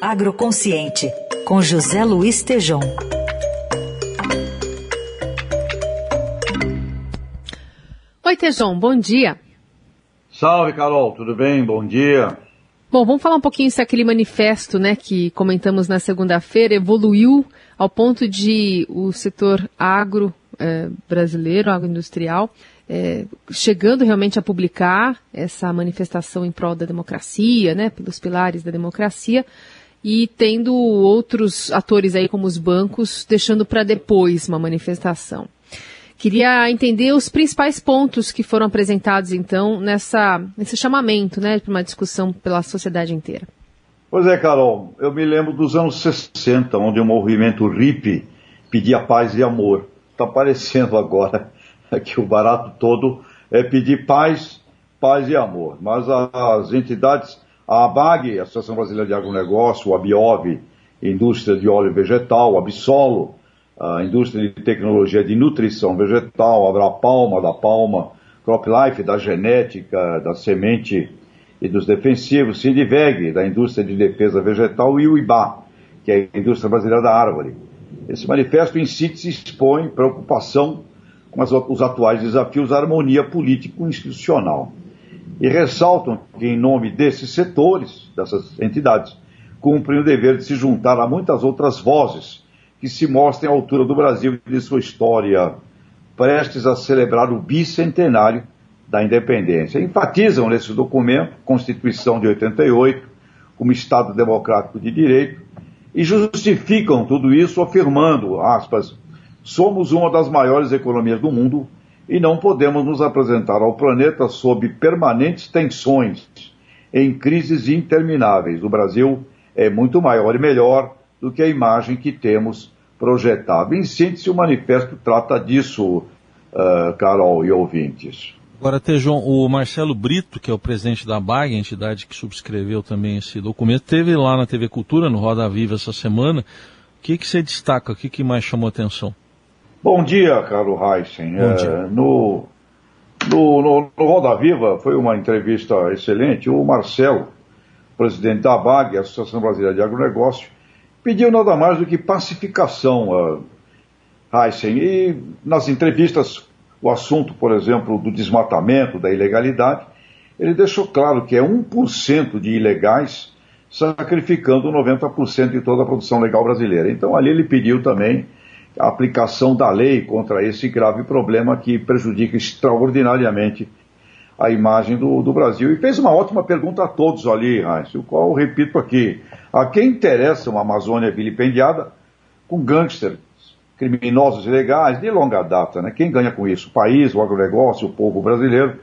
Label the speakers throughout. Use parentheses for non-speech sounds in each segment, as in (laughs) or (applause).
Speaker 1: Agroconsciente, com José Luiz Tejom.
Speaker 2: Oi, Tejom, bom dia.
Speaker 3: Salve, Carol, tudo bem? Bom dia.
Speaker 2: Bom, vamos falar um pouquinho se aquele manifesto, né, que comentamos na segunda-feira, evoluiu ao ponto de o setor agro é, brasileiro, agroindustrial, é, chegando realmente a publicar essa manifestação em prol da democracia, né, pelos pilares da democracia, e tendo outros atores aí como os bancos deixando para depois uma manifestação. Queria entender os principais pontos que foram apresentados então nessa nesse chamamento, né, para uma discussão pela sociedade inteira.
Speaker 3: Pois é, Carol, eu me lembro dos anos 60, onde o movimento RIP pedia paz e amor. Está aparecendo agora (laughs) que o barato todo é pedir paz, paz e amor. Mas as entidades, a ABAG, Associação Brasileira de Agronegócio, o ABIOV, Indústria de Óleo Vegetal, a Absolo, a Indústria de Tecnologia de Nutrição Vegetal, a Abrapalma, da Palma, CropLife, da Genética, da Semente e dos Defensivos, Sindiveg, da Indústria de Defesa Vegetal, e o IBA, que é a Indústria Brasileira da Árvore. Esse manifesto em síntese expõe preocupação com os atuais desafios da harmonia político-institucional e ressaltam que, em nome desses setores, dessas entidades, cumprem o dever de se juntar a muitas outras vozes que se mostrem à altura do Brasil e de sua história, prestes a celebrar o bicentenário da independência. Enfatizam nesse documento, Constituição de 88, como Estado Democrático de Direito, e justificam tudo isso afirmando, aspas, somos uma das maiores economias do mundo e não podemos nos apresentar ao planeta sob permanentes tensões, em crises intermináveis. O Brasil é muito maior e melhor do que a imagem que temos projetada. Em síntese, o manifesto trata disso, uh, Carol e ouvintes.
Speaker 4: Agora, Tejon, o Marcelo Brito, que é o presidente da BAG, a entidade que subscreveu também esse documento, teve lá na TV Cultura, no Roda Viva, essa semana. O que, que você destaca? O que, que mais chamou atenção?
Speaker 3: Bom dia, Carlos Heisen. Bom dia. É, no, no, no, no, Roda Viva foi uma entrevista excelente. O Marcelo, presidente da BAG, Associação Brasileira de Agronegócio, pediu nada mais do que pacificação, uh, Heisen. E nas entrevistas o assunto, por exemplo, do desmatamento, da ilegalidade, ele deixou claro que é 1% de ilegais sacrificando 90% de toda a produção legal brasileira. Então ali ele pediu também a aplicação da lei contra esse grave problema que prejudica extraordinariamente a imagem do, do Brasil. E fez uma ótima pergunta a todos ali, Heinz, o qual repito aqui. A quem interessa uma Amazônia vilipendiada com gangster criminosos ilegais de longa data. Né? Quem ganha com isso? O país, o agronegócio, o povo brasileiro.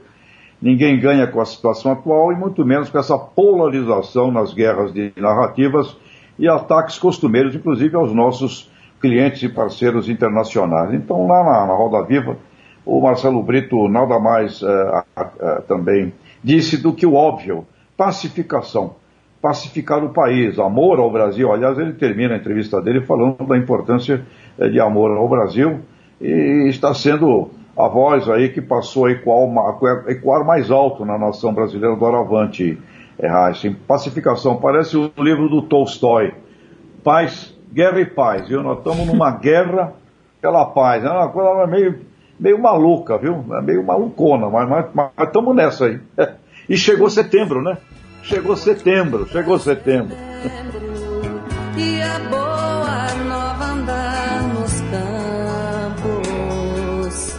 Speaker 3: Ninguém ganha com a situação atual e muito menos com essa polarização nas guerras de narrativas e ataques costumeiros, inclusive aos nossos clientes e parceiros internacionais. Então, lá na, na Roda Viva, o Marcelo Brito nada mais uh, uh, também disse do que o óbvio: pacificação pacificar o país, amor ao Brasil. Aliás, ele termina a entrevista dele falando da importância eh, de amor ao Brasil e está sendo a voz aí que passou a ecoar, ecoar mais alto na nação brasileira do Aravante, é, Heisen. Pacificação, parece o livro do Tolstói. Paz, guerra e paz, viu? Nós estamos numa guerra pela paz. É uma coisa meio, meio maluca, viu? É meio malucona, mas estamos nessa aí. (laughs) E chegou setembro, né? Chegou setembro, chegou setembro. E a boa nova andar nos
Speaker 2: campos.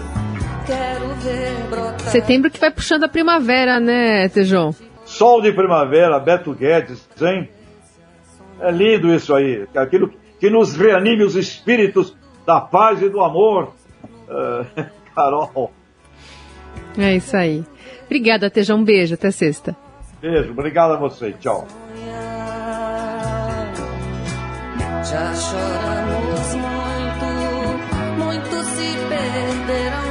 Speaker 2: Quero ver brotar. Setembro que vai puxando a primavera, né, Tejão?
Speaker 3: Sol de primavera, Beto Guedes, hein? É lindo isso aí, aquilo que nos reanime os espíritos da paz e do amor. Uh, (laughs) Carol.
Speaker 2: É isso aí. Obrigada, Teja. Um beijo. Até sexta.
Speaker 3: Beijo. Obrigado a você. Tchau. Já choramos muito, se perderão.